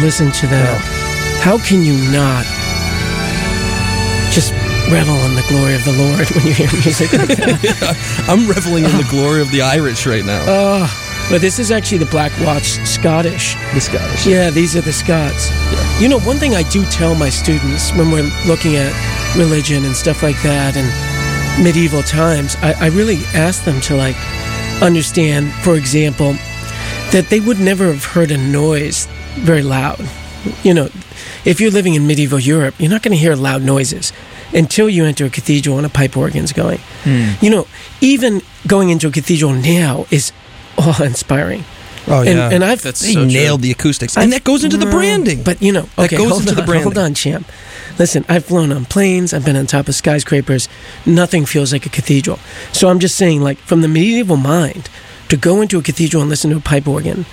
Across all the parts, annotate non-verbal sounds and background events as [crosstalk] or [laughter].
Oh, listen to that. How can you not just revel in the glory of the Lord when you hear music like that? [laughs] I'm reveling in the oh. glory of the Irish right now. Oh, but this is actually the Black Watch Scottish. the Scottish. Yeah, these are the Scots. Yeah. You know, one thing I do tell my students when we're looking at religion and stuff like that and medieval times, I, I really ask them to like understand, for example, that they would never have heard a noise very loud. You know, if you're living in medieval Europe, you're not going to hear loud noises until you enter a cathedral and a pipe organ's going. Hmm. You know, even going into a cathedral now is [laughs] awe-inspiring. Oh And, yeah. and I've That's they so true. nailed the acoustics, and that goes into the mm, branding. But you know, That goes hold into on, the branding. Hold on, champ. Listen, I've flown on planes. I've been on top of skyscrapers. Nothing feels like a cathedral. So I'm just saying, like from the medieval mind, to go into a cathedral and listen to a pipe organ,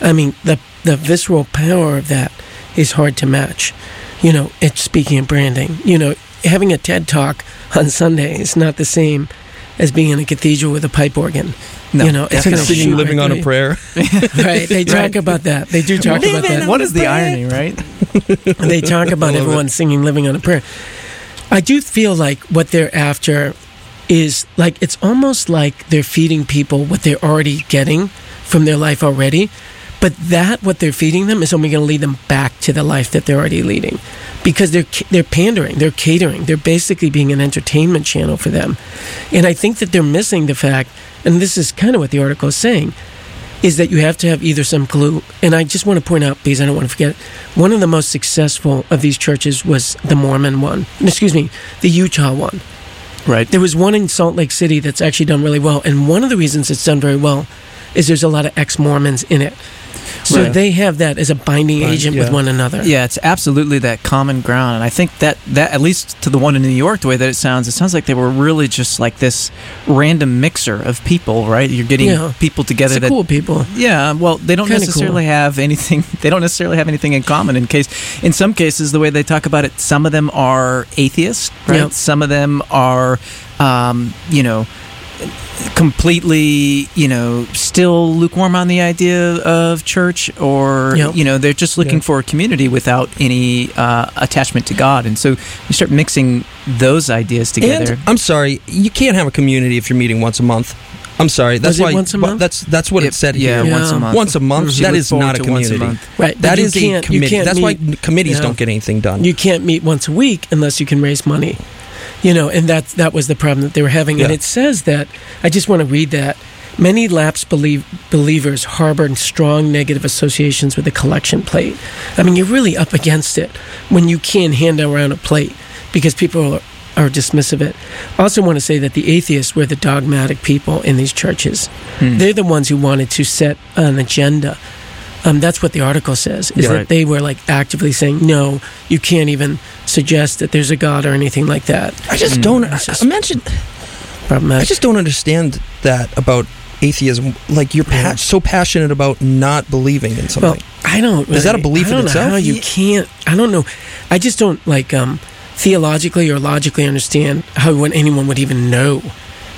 I mean, the the visceral power of that is hard to match. You know, it's speaking of branding. You know, having a TED talk on Sunday is not the same as being in a cathedral with a pipe organ. No, you know, it's definitely. gonna Singing "Living on a. Prayer." [laughs] Right? They [laughs] talk Right. about that. They do talk about that. What is the irony, right? [laughs] they talk about everyone it. singing living on a prayer i do feel like what they're after is like it's almost like they're feeding people what they're already getting from their life already but that what they're feeding them is only going to lead them back to the life that they're already leading because they're they're pandering they're catering they're basically being an entertainment channel for them and i think that they're missing the fact and this is kind of what the article is saying is that you have to have either some clue. And I just want to point out, because I don't want to forget, it, one of the most successful of these churches was the Mormon one. Excuse me, the Utah one. Right. There was one in Salt Lake City that's actually done really well. And one of the reasons it's done very well is there's a lot of ex Mormons in it. So Right. they have that as a binding Bind- agent yeah. with one another. Yeah, it's absolutely that common ground, and I think that that at least to the one in New York, the way that it sounds, it sounds like they were really just like this random mixer of people, right? You're getting Yeah. people together It's that cool people. Yeah, well, they don't Kinda necessarily have anything. [laughs] They don't necessarily have anything in common. In case, in some cases, the way they talk about it, some of them are atheists, right? Yep. Some of them are, um, you know, completely, you know, still lukewarm on the idea of church, or Yep. you know, they're just looking Yeah. for a community without any uh, attachment to God, and so you start mixing those ideas together. And I'm sorry, you can't have a community if you're meeting once a month. I'm sorry. That's why. once a month? That's that's what it, said yeah, here. once a month. Once a month. You That look not a to once community. month. Right. but That you is a committee. can't That's why committees Yeah. don't get anything done. You can't meet once a week unless you can raise money. You know, and that that was the problem that they were having. And it says that I just want to read that many lapsed believe, believers harbor strong negative associations with the collection plate. I mean, you're really up against it when you can't hand around a plate because people are, are dismissive of it. I also want to say that the atheists were the dogmatic people in these churches. Hmm. They're the ones who wanted to set an agenda. Um, that's what the article says. Is Yeah. that Right. they were like actively saying, no, you can't even suggest that there's a god or anything like that. I just Mm. don't. It's I, just- imagine. I just don't understand that about atheism. Like you're pa- Yeah. so passionate about not believing in something. well, I don't. Is that a belief I in don't know itself? How you Ye- can't. I don't know. I just don't like um, theologically or logically understand how anyone would even know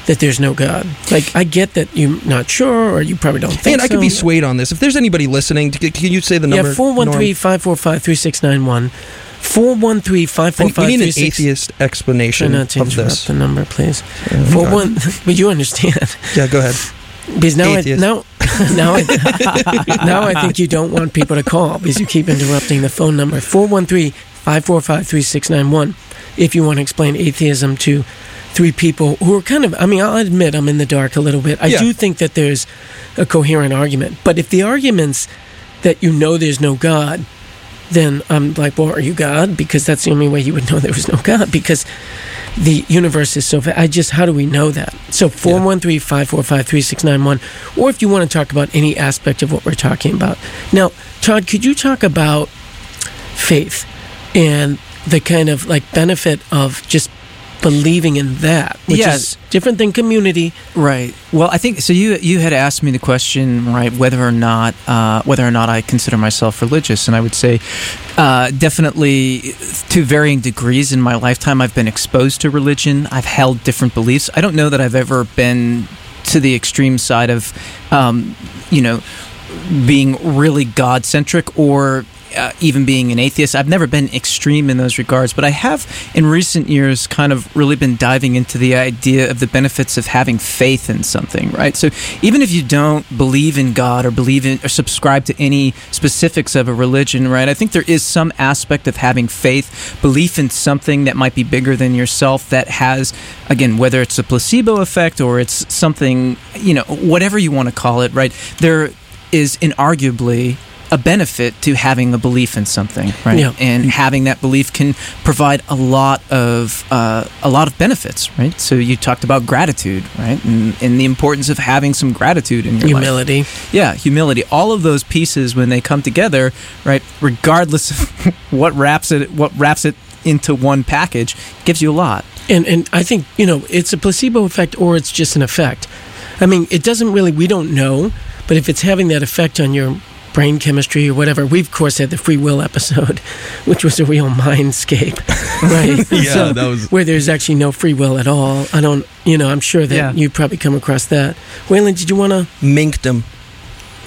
that there's no God. Like I get that you're not sure or you probably don't think and I could be swayed on this. If there's anybody listening, can you say the number? Yeah, 413 Norm? 545 3691. 413 545 We need an atheist explanation of this. the number, please. Oh, Four one, [laughs] but you understand Yeah, go ahead. because now I, now [laughs] now I, [laughs] now I think you don't want people to call because you keep interrupting the phone number 413-545-3691 if you want to explain atheism to three people who are kind of I mean I'll admit I'm in the dark a little bit. I Yeah. do think that there's a coherent argument, but if the arguments that you know there's no God then I'm like, well, are you God? Because that's the only way you would know there was no God. Because the universe is so vast. I just, how do we know that? So 413 545 3691. Or if you want to talk about any aspect of what we're talking about. Now, Todd, could you talk about faith and the kind of like benefit of just believing in that, which Yeah. is different than community. Right. Well, I think so. You you had asked me the question, right, whether or not uh, whether or not I consider myself religious, and I would say uh, definitely to varying degrees in my lifetime. I've been exposed to religion. I've held different beliefs. I don't know that I've ever been to the extreme side of, um, you know. being really God centric or uh, even being an atheist. I've never been extreme in those regards, but I have in recent years kind of really been diving into the idea of the benefits of having faith in something, right? So even if you don't believe in God or believe in or subscribe to any specifics of a religion, right? I think there is some aspect of having faith, belief in something that might be bigger than yourself that has, again, whether it's a placebo effect or it's something, you know, whatever you want to call it, right? There is inarguably a benefit to having a belief in something, right? Yeah. And having that belief can provide a lot of uh, a lot of benefits, right? So you talked about gratitude, right? And, and the importance of having some gratitude in your life. Humility. Yeah, humility. All of those pieces when they come together, right? Regardless of [laughs] what wraps it, what wraps it into one package, gives you a lot. And and I think you know it's a placebo effect or it's just an effect. I mean, it doesn't really. We don't know, but if it's having that effect on your brain chemistry or whatever, we've of course had the free will episode, [laughs] which was a real mindscape, [laughs] right? Yeah, that was- where there's actually no free will at all. I don't, you know, I'm sure that Yeah. you probably come across that. Waylon, did you want to? Minkdom.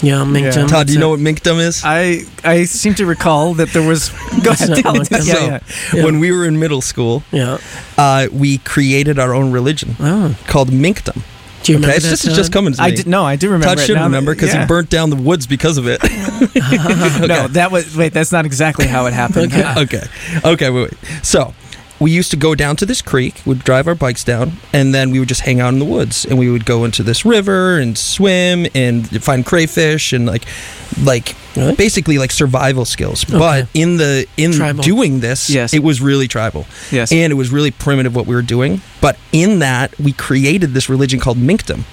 Yeah, Mington. Yeah. Todd, do you know what Minkdom is? I I seem to recall that there was. [laughs] Go ahead, tell it. Yeah, So, yeah. Yeah. When we were in middle school, Yeah. uh, we created our own religion Oh, called Minkdom. Do you remember Okay, it's that? just, it's just Todd? coming to me. I did no, I do remember. Todd should now. remember because Yeah. he burnt down the woods because of it. [laughs] [laughs] No, that was wait. That's not exactly how it happened. Okay. okay. Okay, wait, wait. So, we used to go down to this creek, we'd drive our bikes down, and then we would just hang out in the woods. And we would go into this river and swim and find crayfish and like like Really? basically like survival skills. Okay. But in the in Tribal. doing this, Yes. it was really tribal. Yes. And it was really primitive what we were doing. But in that, we created this religion called Minkdom.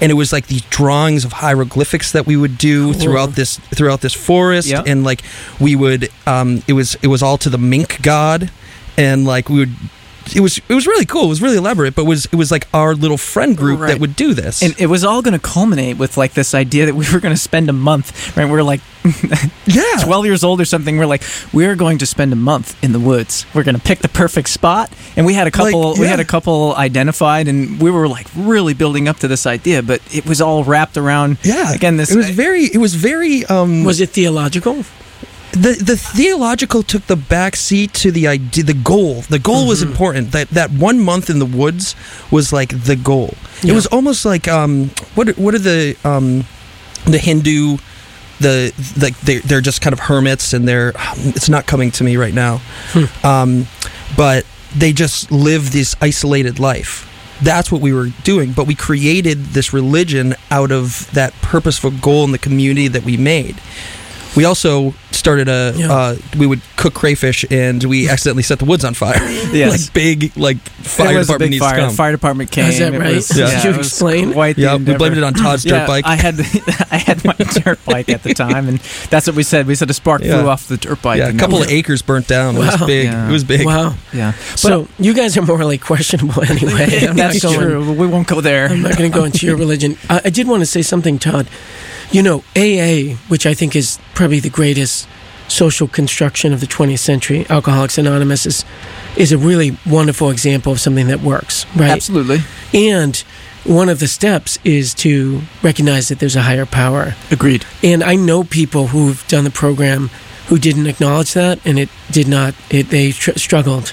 And it was like these drawings of hieroglyphics that we would do throughout this throughout this forest, Yeah. and like we would, um, it was it was all to the mink god, and like we would, it was it was really cool. It was really elaborate, but it was it was like our little friend group Right. that would do this. and it was all going to culminate with like this idea that we were going to spend a month, right? We're like [laughs] yeah, 12 years old or something. We're like, we're going to spend a month in the woods. We're going to pick the perfect spot. And we had a couple, Like, we had a couple identified and we were like really building up to this idea, but it was all wrapped around. yeah. Again, this it was very it was very um Was it theological? The the theological took the back seat to the idea the goal the goal was Mhm. important that that one month in the woods was like the goal Yeah. it was almost like um what are- what are the um the hindu the like they they're just kind of hermits and they're [sighs] it's not coming to me right now Hmm. um but they just live this isolated life that's what we were doing but we created this religion out of that purposeful goal in the community that we made we also started a Yeah. uh, we would cook crayfish and we accidentally set the woods on fire [laughs] Yes. like big like fire it a department big needs fire. to come Fire department came. Is that right? was- Did yeah, you explain? Quite yeah we blamed it on todd's Yeah, dirt bike I had [laughs] I had my [laughs] dirt bike at the time, and that's what we said. We said a spark Yeah. flew off the dirt bike. yeah a couple of acres burnt down it was big Yeah. it was big Wow. Yeah, So you guys are morally questionable anyway. I'm that's not going, true. We won't go there. I'm not going to go into your religion. I, I did want to say something, Todd. You know, AA, which I think is probably the greatest social construction of the 20th century, Alcoholics Anonymous, is is a really wonderful example of something that works, right? Absolutely And one of the steps is to recognize that there's a higher power. agreed. And I know people who've done the program who didn't acknowledge that, and it did not. It they tr- struggled.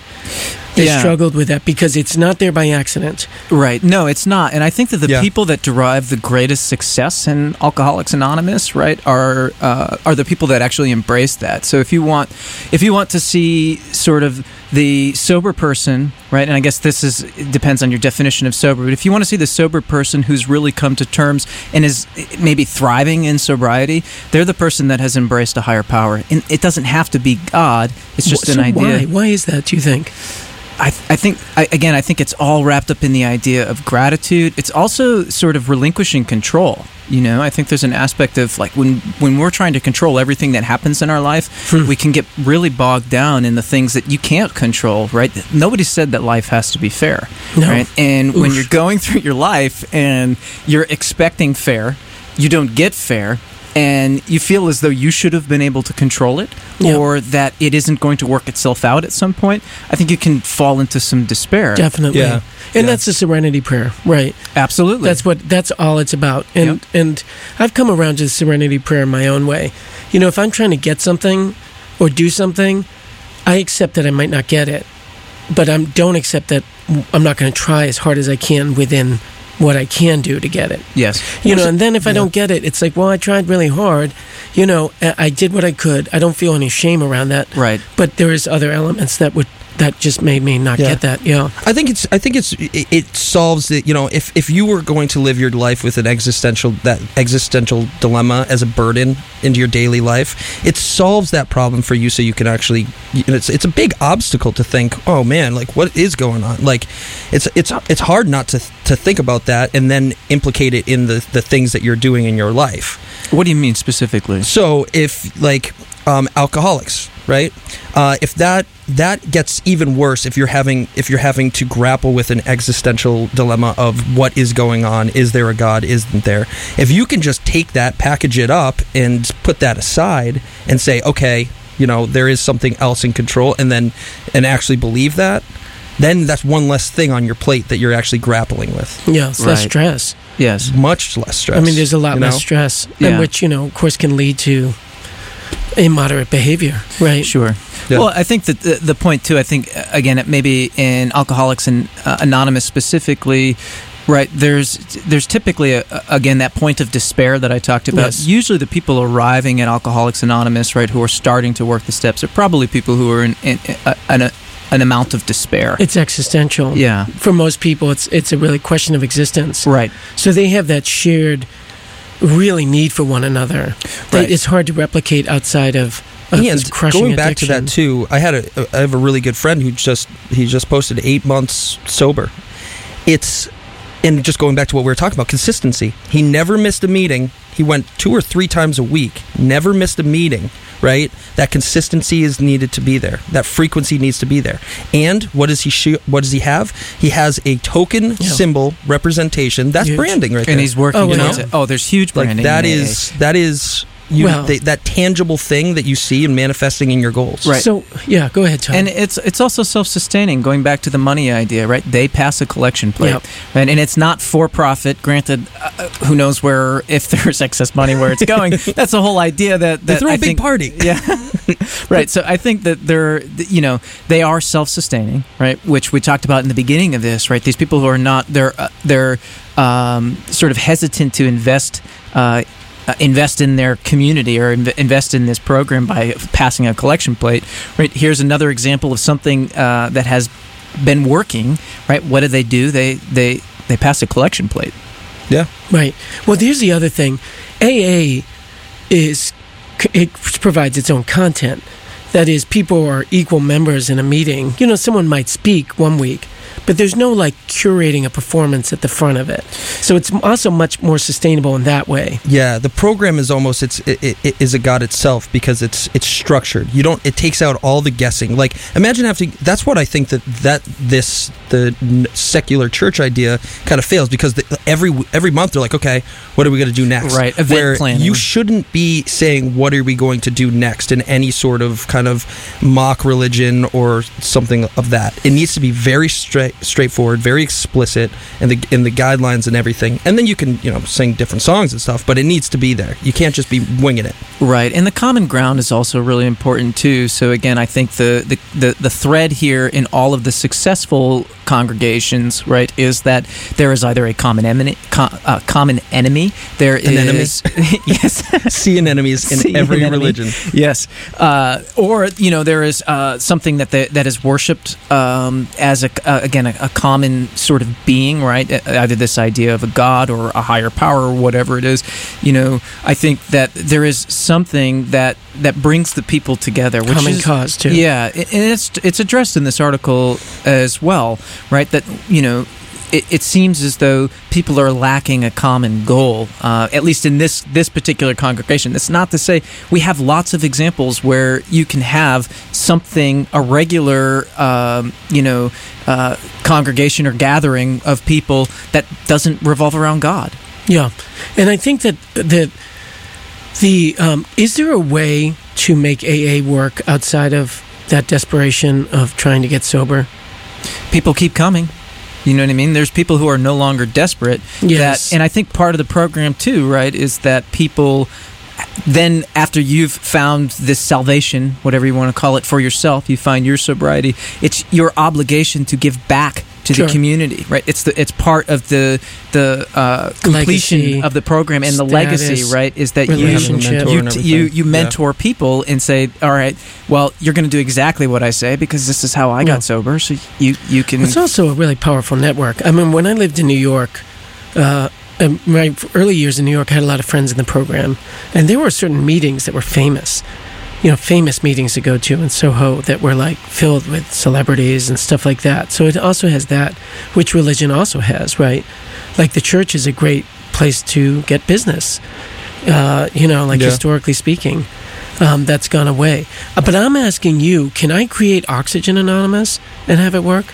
They Yeah. struggled with that because it's not there by accident. Right. No, it's not. And I think that the Yeah. people that derive the greatest success in Alcoholics Anonymous, right, are uh, are the people that actually embrace that. So if you want, if you want to see sort of the sober person, right, and I guess this is depends on your definition of sober, but if you want to see the sober person who's really come to terms and is eh, maybe thriving in sobriety, they're the person that has embraced a higher power. And it doesn't have to be God. It's just So an idea. Why? Why is that? Do you think? I, I think I, again I think it's all wrapped up in the idea of gratitude. It's also sort of relinquishing control. You know, I think there's an aspect of like when when we're trying to control everything that happens in our life, Hmm. we can get really bogged down in the things that you can't control. Right? Nobody said that life has to be fair. No. Right? And when you're going through your life and you're expecting fair, you don't get fair. And you feel as though you should have been able to control it Yeah. or that it isn't going to work itself out at some point, I think you can fall into some despair. Definitely. Yeah. And Yeah. that's the serenity prayer, right? Absolutely. That's what that's all it's about. And Yep. and I've come around to the serenity prayer in my own way. You know, if I'm trying to get something or do something, I accept that I might not get it. But I don't accept that I'm not going to try as hard as I can within what I can do to get it. yes. You know, and then if I Yeah. don't get it, it's like, well, I tried really hard. You know, I I did what I could. I don't feel any shame around that. Right. But there is other elements that would that just made me not Yeah. get that. Yeah. I think it's I think it's it, it solves the you know if if you were going to live your life with an existential that existential dilemma as a burden into your daily life, it solves that problem for you so you can actually it's it's a big obstacle to think oh man like what is going on like it's it's it's hard not to to think about that and then implicate it in the the things that you're doing in your life. What do you mean specifically? So if like um, alcoholics, right? Uh, if that that gets even worse if you're having if you're having to grapple with an existential dilemma of what is going on, is there a God, isn't there? If you can just take that, package it up, and put that aside, and say, okay, you know, there is something else in control, and then and actually believe that. Then that's one less thing on your plate that you're actually grappling with. Yeah. It's less Right. stress. Yes. Much less stress. I mean, there's a lot you less know? stress, Yeah. and which you know, of course, can lead to immoderate behavior, right? Sure. Yeah. Well, I think that the, the point too. I think uh, again, maybe in Alcoholics and uh, Anonymous specifically, right? There's there's typically a, a- again that point of despair that I talked about. Yes. Usually, the people arriving at Alcoholics Anonymous, right, who are starting to work the steps, are probably people who are in, in, uh, an, an amount of despair. It's existential. yeah. For most people, it's it's a really question of existence. Right. So they have that shared, really need for one another. Right. It's hard to replicate outside of. of this and crushing going back to that too, I had a I have a really good friend who just he just posted eight months sober. It's and just going back to what we were talking about consistency. He never missed a meeting. He went two or three times a week. Never missed a meeting. Right. That consistency is needed to be there. That frequency needs to be there. And what does he sh- what does he have? He has a token Yeah. symbol representation. That's Huge. branding right there. And he's working Oh, towards well. it. Oh, there's huge like branding. that in AA. is that is you Well- they, that tangible thing that you see and manifesting in your goals. Right. So yeah, go ahead, Tom. And it's it's also self-sustaining. Going back to the money idea, right? They pass a collection plate, Yep. right? And it's not for profit. Granted, uh, who knows where if [laughs] there's excess money where it's going? [laughs] That's the whole idea that, They that throw a I big think, party. [laughs] Yeah, right. So I think that they're you know they are self-sustaining, right? Which we talked about in the beginning of this, right? These people who are not they're uh, they're um, sort of hesitant to invest. Uh, uh, invest in their community or inv- invest in this program by passing a collection plate. Right here's another example of something uh, that has been working. Right, what do they do? They they they pass a collection plate. Yeah. Right. Well, here's the other thing. AA is it provides its own content. That is, people are equal members in a meeting. You know, someone might speak one week, but there's no like curating a performance at the front of it. So it's also much more sustainable in that way. Yeah, the program is almost it's it, it, it is a god itself because it's it's structured. You don't it takes out all the guessing. Like imagine having that's what I think that that this the secular church idea kind of fails because the, every every month they're like, okay, what are we going to do next? Right, event Where planning. you shouldn't be saying what are we going to do next in any sort of kind of mock religion or something of that. It needs to be very straight straightforward, very explicit in the in the guidelines and everything. And then you can, you know, sing different songs and stuff, but it needs to be there. You can't just be winging it. Right, and the common ground is also really important too. So again, I think the the, the, the thread here in all of the successful congregations, right, is that there is either a common enemy, co- uh, common enemy. There is An enemy? [laughs] yes, [laughs] Seeing enemies in See every religion. yes, uh, or you know there is uh, something that they, that is worshipped um, as a uh, again a, a common sort of being, right? Either this idea of a god or a higher power or whatever it is. You know, I think that there is something that that brings the people together, which Common is, cause too. yeah, and it's it's addressed in this article as well, right? That you know. It, it seems as though people are lacking a common goal, uh, at least in this this particular congregation. That's not to say we have lots of examples where you can have something a regular, um, you know, uh, congregation or gathering of people that doesn't revolve around God. Yeah, and I think that that The um, is there a way to make AA work outside of that desperation of trying to get sober? people keep coming. You know what I mean? There's people who are no longer desperate. Yes. That, and I think part of the program too, right, is that people then after you've found this salvation, whatever you want to call it for yourself, you find your sobriety. It's your obligation to give back to Sure. the community, right? It's the it's part of the the uh, completion Legacy, of the program and the legacy, right? Is that relationship. you Mentor you t- you, everything. you Yeah. mentor people and say, all right, well, you're going to do exactly what I say because this is how I Yeah. got sober. So you you can It's also a really powerful network. I mean, when I lived in New York, uh, in my early years in New York, I had a lot of friends in the program, and there were certain meetings that were famous. You know, famous meetings to go to in Soho that were like filled with celebrities and stuff like that. So it also has that, which religion also has, right? Like the church is a great place to get business. Uh, you know, like Yeah. historically speaking, um, that's gone away. Uh, but I'm asking you, can I create Oxygen Anonymous and have it work?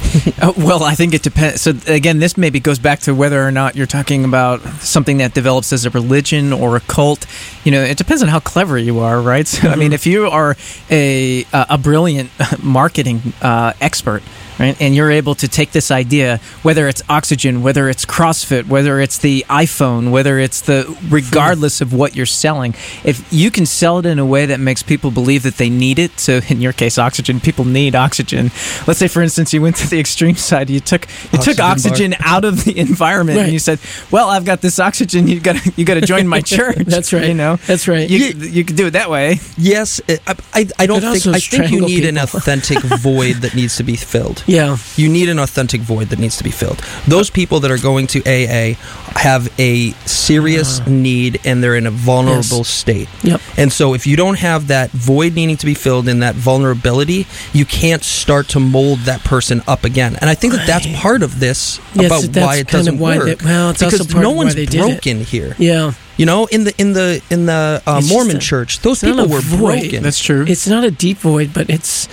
[laughs] Uh, well, I think it depends. So again, this maybe goes back to whether or not you're talking about something that develops as a religion or a cult. You know, it depends on how clever you are, right? So, [laughs] I mean, if you are a a brilliant [laughs] marketing uh, expert. Right, and you're able to take this idea, whether it's oxygen, whether it's CrossFit, whether it's the iPhone, whether it's the, regardless of what you're selling, if you can sell it in a way that makes people believe that they need it. So, in your case, oxygen, people need oxygen. Let's say, for instance, you went to the extreme side. You took you took Oxygen oxygen out of the environment, Right. and you said, "Well, I've got this oxygen. You got you got to join my [laughs] church." That's right. You know, That's right. you you can do it that way. Yes, I, I, I don't think I think you strangle need an authentic [laughs] void that needs to be filled. Yeah. You need an authentic void that needs to be filled. Those people that are going to AA have a serious need and they're in a vulnerable state. Yep. And so if you don't have that void needing to be filled in that vulnerability, you can't start to mold that person up again. And I think that that's part of this Yes, about why it doesn't why work. they- well, it's because also part no of why one's they did it. broken here. Yeah. You know, in the in the in the uh, Mormon a- church, those people were void. broken. That's true. It's not a deep void, but it's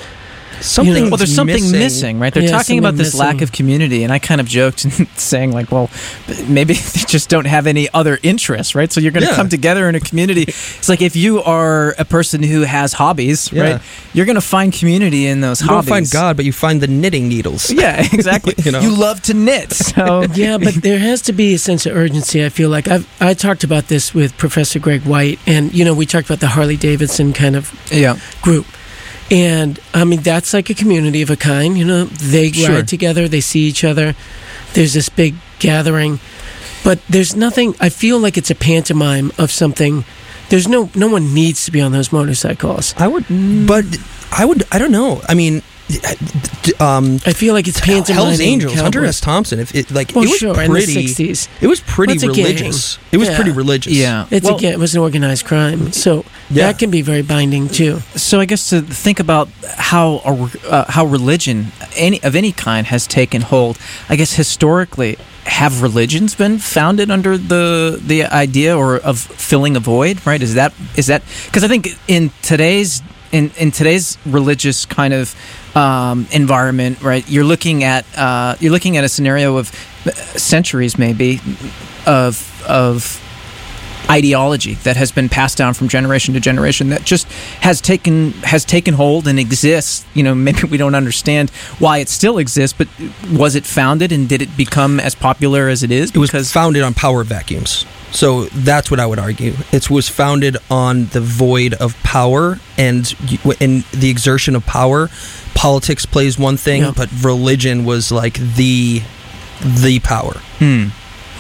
something. well, there's something missing, right? They're Yeah, talking about something this lack of community, and I kind of joked [laughs] and saying like, well, maybe [laughs] they just don't have any other interests, right? So you're going to Yeah. come together in a community. It's like if you are a person who has hobbies, Yeah. right? You're going to find community in those You hobbies. don't find God, but you find the knitting needles. [laughs] Yeah, exactly. You know? you love to knit, so yeah, but there has to be a sense of urgency. I feel like I've I talked about this with Professor Greg White, and you know we talked about the Harley Davidson kind of yeah. group. And I mean, that's like a community of a kind. You know, they Sure. ride together, they see each other. There's this big gathering, but there's nothing. I feel like it's a pantomime of something. There's no no one needs to be on those motorcycles. I would, but I would. I don't know. I mean, um, I feel like it's pantomime. Hell's Angels, Hunter S. Thompson. If it like Well, it was sure, in the pretty, '60s, it was pretty What's a gang? religious. It was Yeah. pretty religious. Yeah. it's Well, again it was an organized crime, so Yeah. that can be very binding too. So I guess to think about how uh, how religion any of any kind has taken hold. I guess historically, have religions been founded under the the idea or of filling a void? Right? Is that is that because I think in today's in, in today's religious kind of um, environment, right? You're looking at uh, you're looking at a scenario of uh, centuries, maybe, of of ideology that has been passed down from generation to generation that just has taken has taken hold and exists you know [laughs] maybe we don't understand why it still exists but was it founded and did it become as popular as it is It was founded on power vacuums. So that's what I would argue. It was founded on the void of power and y- in the exertion of power. Politics plays one thing, Yeah. but religion was like the the power. hmm.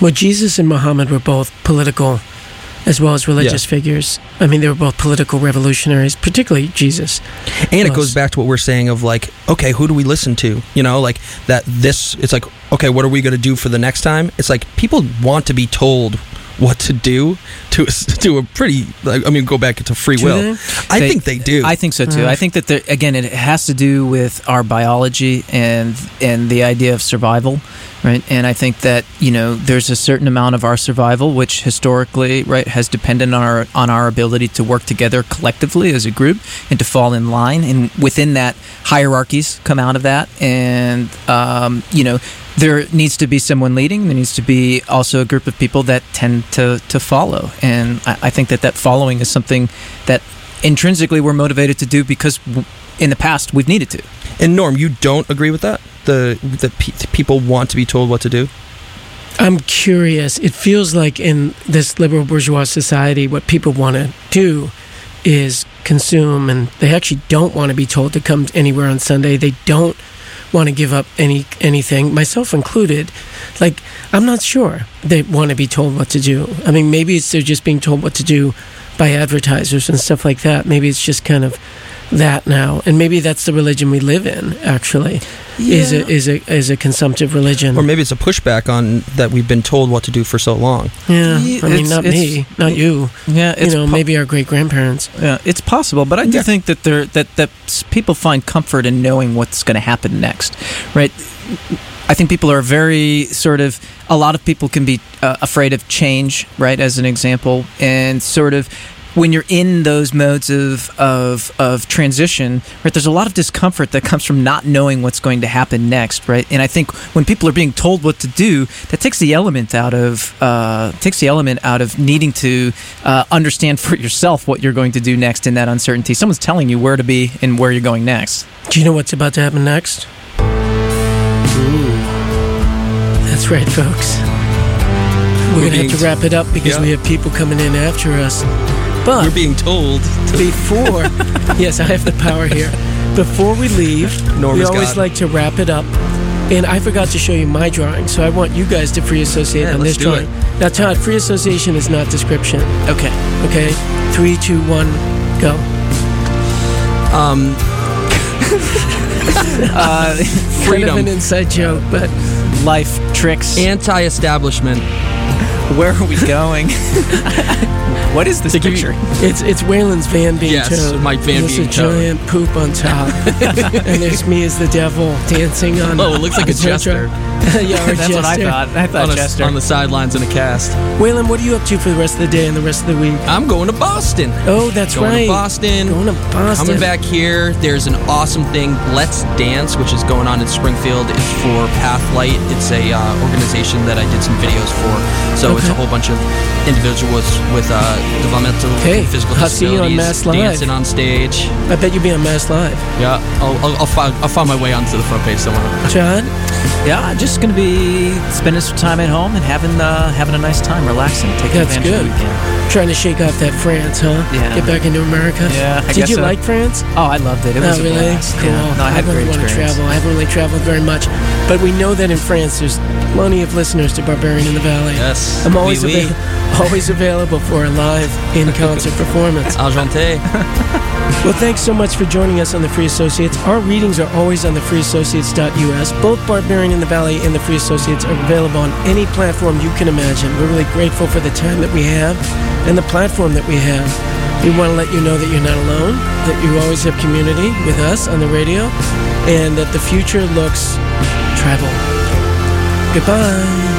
Well, Jesus and Muhammad were both political as well as religious figures. I mean, they were both political revolutionaries, particularly Jesus. And it goes back to what we're saying of like, okay, who do we listen to? You know, like that. This it's like, okay, what are we going to do for the next time? It's like people want to be told what to do to to a pretty. Like, I mean, go back to free Do will. they? I They- think they do. I think so too. Uh, I think that there, again, it has to do with our biology and and the idea of survival. right? And I think that you know there's a certain amount of our survival which historically, right, has depended on our on our ability to work together collectively as a group and to fall in line. And within that, hierarchies come out of that, and um, you know there needs to be someone leading. There needs to be also a group of people that tend to to follow. And I, I think that that following is something that intrinsically we're motivated to do because w- in the past we've needed to. And Norm, you don't agree with that? The the pe- people want to be told what to do. I'm curious. It feels like in this liberal bourgeois society, what people want to do is consume, and they actually don't want to be told to come anywhere on Sunday. They don't want to give up any anything, myself included. Like I'm not sure they want to be told what to do. I mean, maybe it's they're just being told what to do by advertisers and stuff like that. Maybe it's just kind of that now, and maybe that's the religion we live in. Actually, is a is a is a consumptive religion. Or maybe it's a pushback on that we've been told what to do for so long. yeah, Yeah, I mean, it's- not it's- me, not you. Yeah, You know, maybe our great grandparents. Yeah, it's possible, but I do Yeah. think that there that that people find comfort in knowing what's going to happen next, right? I think people are very sort of. A lot of people can be uh, afraid of change, right? As an example, and sort of when you're in those modes of, of of transition, right? There's a lot of discomfort that comes from not knowing what's going to happen next, right? And I think when people are being told what to do, that takes the element out of uh, takes the element out of needing to uh, understand for yourself what you're going to do next in that uncertainty. Someone's telling you where to be and where you're going next. Do you know what's about to happen next? That's right, folks. We're, We're gonna have to wrap it up because Yeah. we have people coming in after us. But We're being told. To, before, [laughs] yes, I have the power here. Before we leave, Norm we always God. like to wrap it up. And I forgot to show you my drawing, so I want you guys to free associate Yeah, on let's this do drawing. Now, Todd, free association is not description. Okay. Okay, three, two, one, go. um, [laughs] [laughs] Uh, Kind of freedom, an inside joke, but life tricks. anti-establishment. Where are we going? [laughs] what is this To give you- picture? It's it's Waylon's van being Yes, towed. my van There's being a towed. giant poop on top, [laughs] and there's me as the devil dancing on. Oh, it looks like a the tow jester. [laughs] yeah, our That's what I thought. I thought on, a- Jester. on the sidelines in a cast. Waylon, what are you up to for the rest of the day and the rest of the week? I'm going to Boston. Oh, that's going right. to Boston. Going to Boston. Coming back here, there's an awesome thing, Let's Dance, which is going on in Springfield. It's for Pathlight. It's a uh, organization that I did some videos for. So it's a whole bunch of individuals with uh, developmental Hey, and physical I'll see you on disabilities Mass Live. dancing on stage. I bet you'll be on Mass Live. Yeah, I'll, I'll, I'll, find, I'll find my way onto the front page somewhere. John, Yeah, just gonna be spending some time at home and having uh, having a nice time, relaxing, taking That's advantage of good. the weekend. trying to shake off that France, huh? Yeah. Get back into America. Yeah, I Did guess you so. like France? Oh, I loved it. It was oh, a really? blast. Cool. Yeah. No, I had a really great want to travel. I haven't really traveled very much, but we know that in France there's plenty of listeners to Barbarian in the Valley. Yes. I'm always oui, oui. always available for a live in-concert [laughs] performance. Enchanté. [laughs] Well, thanks so much for joining us on the Free Associates. Our readings are always on the freeassociates.us. Both Barbarian in the Valley and the Free Associates are available on any platform you can imagine. We're really grateful for the time that we have and the platform that we have. We want to let you know that you're not alone, that you always have community with us on the radio, and that the future looks travel. Goodbye.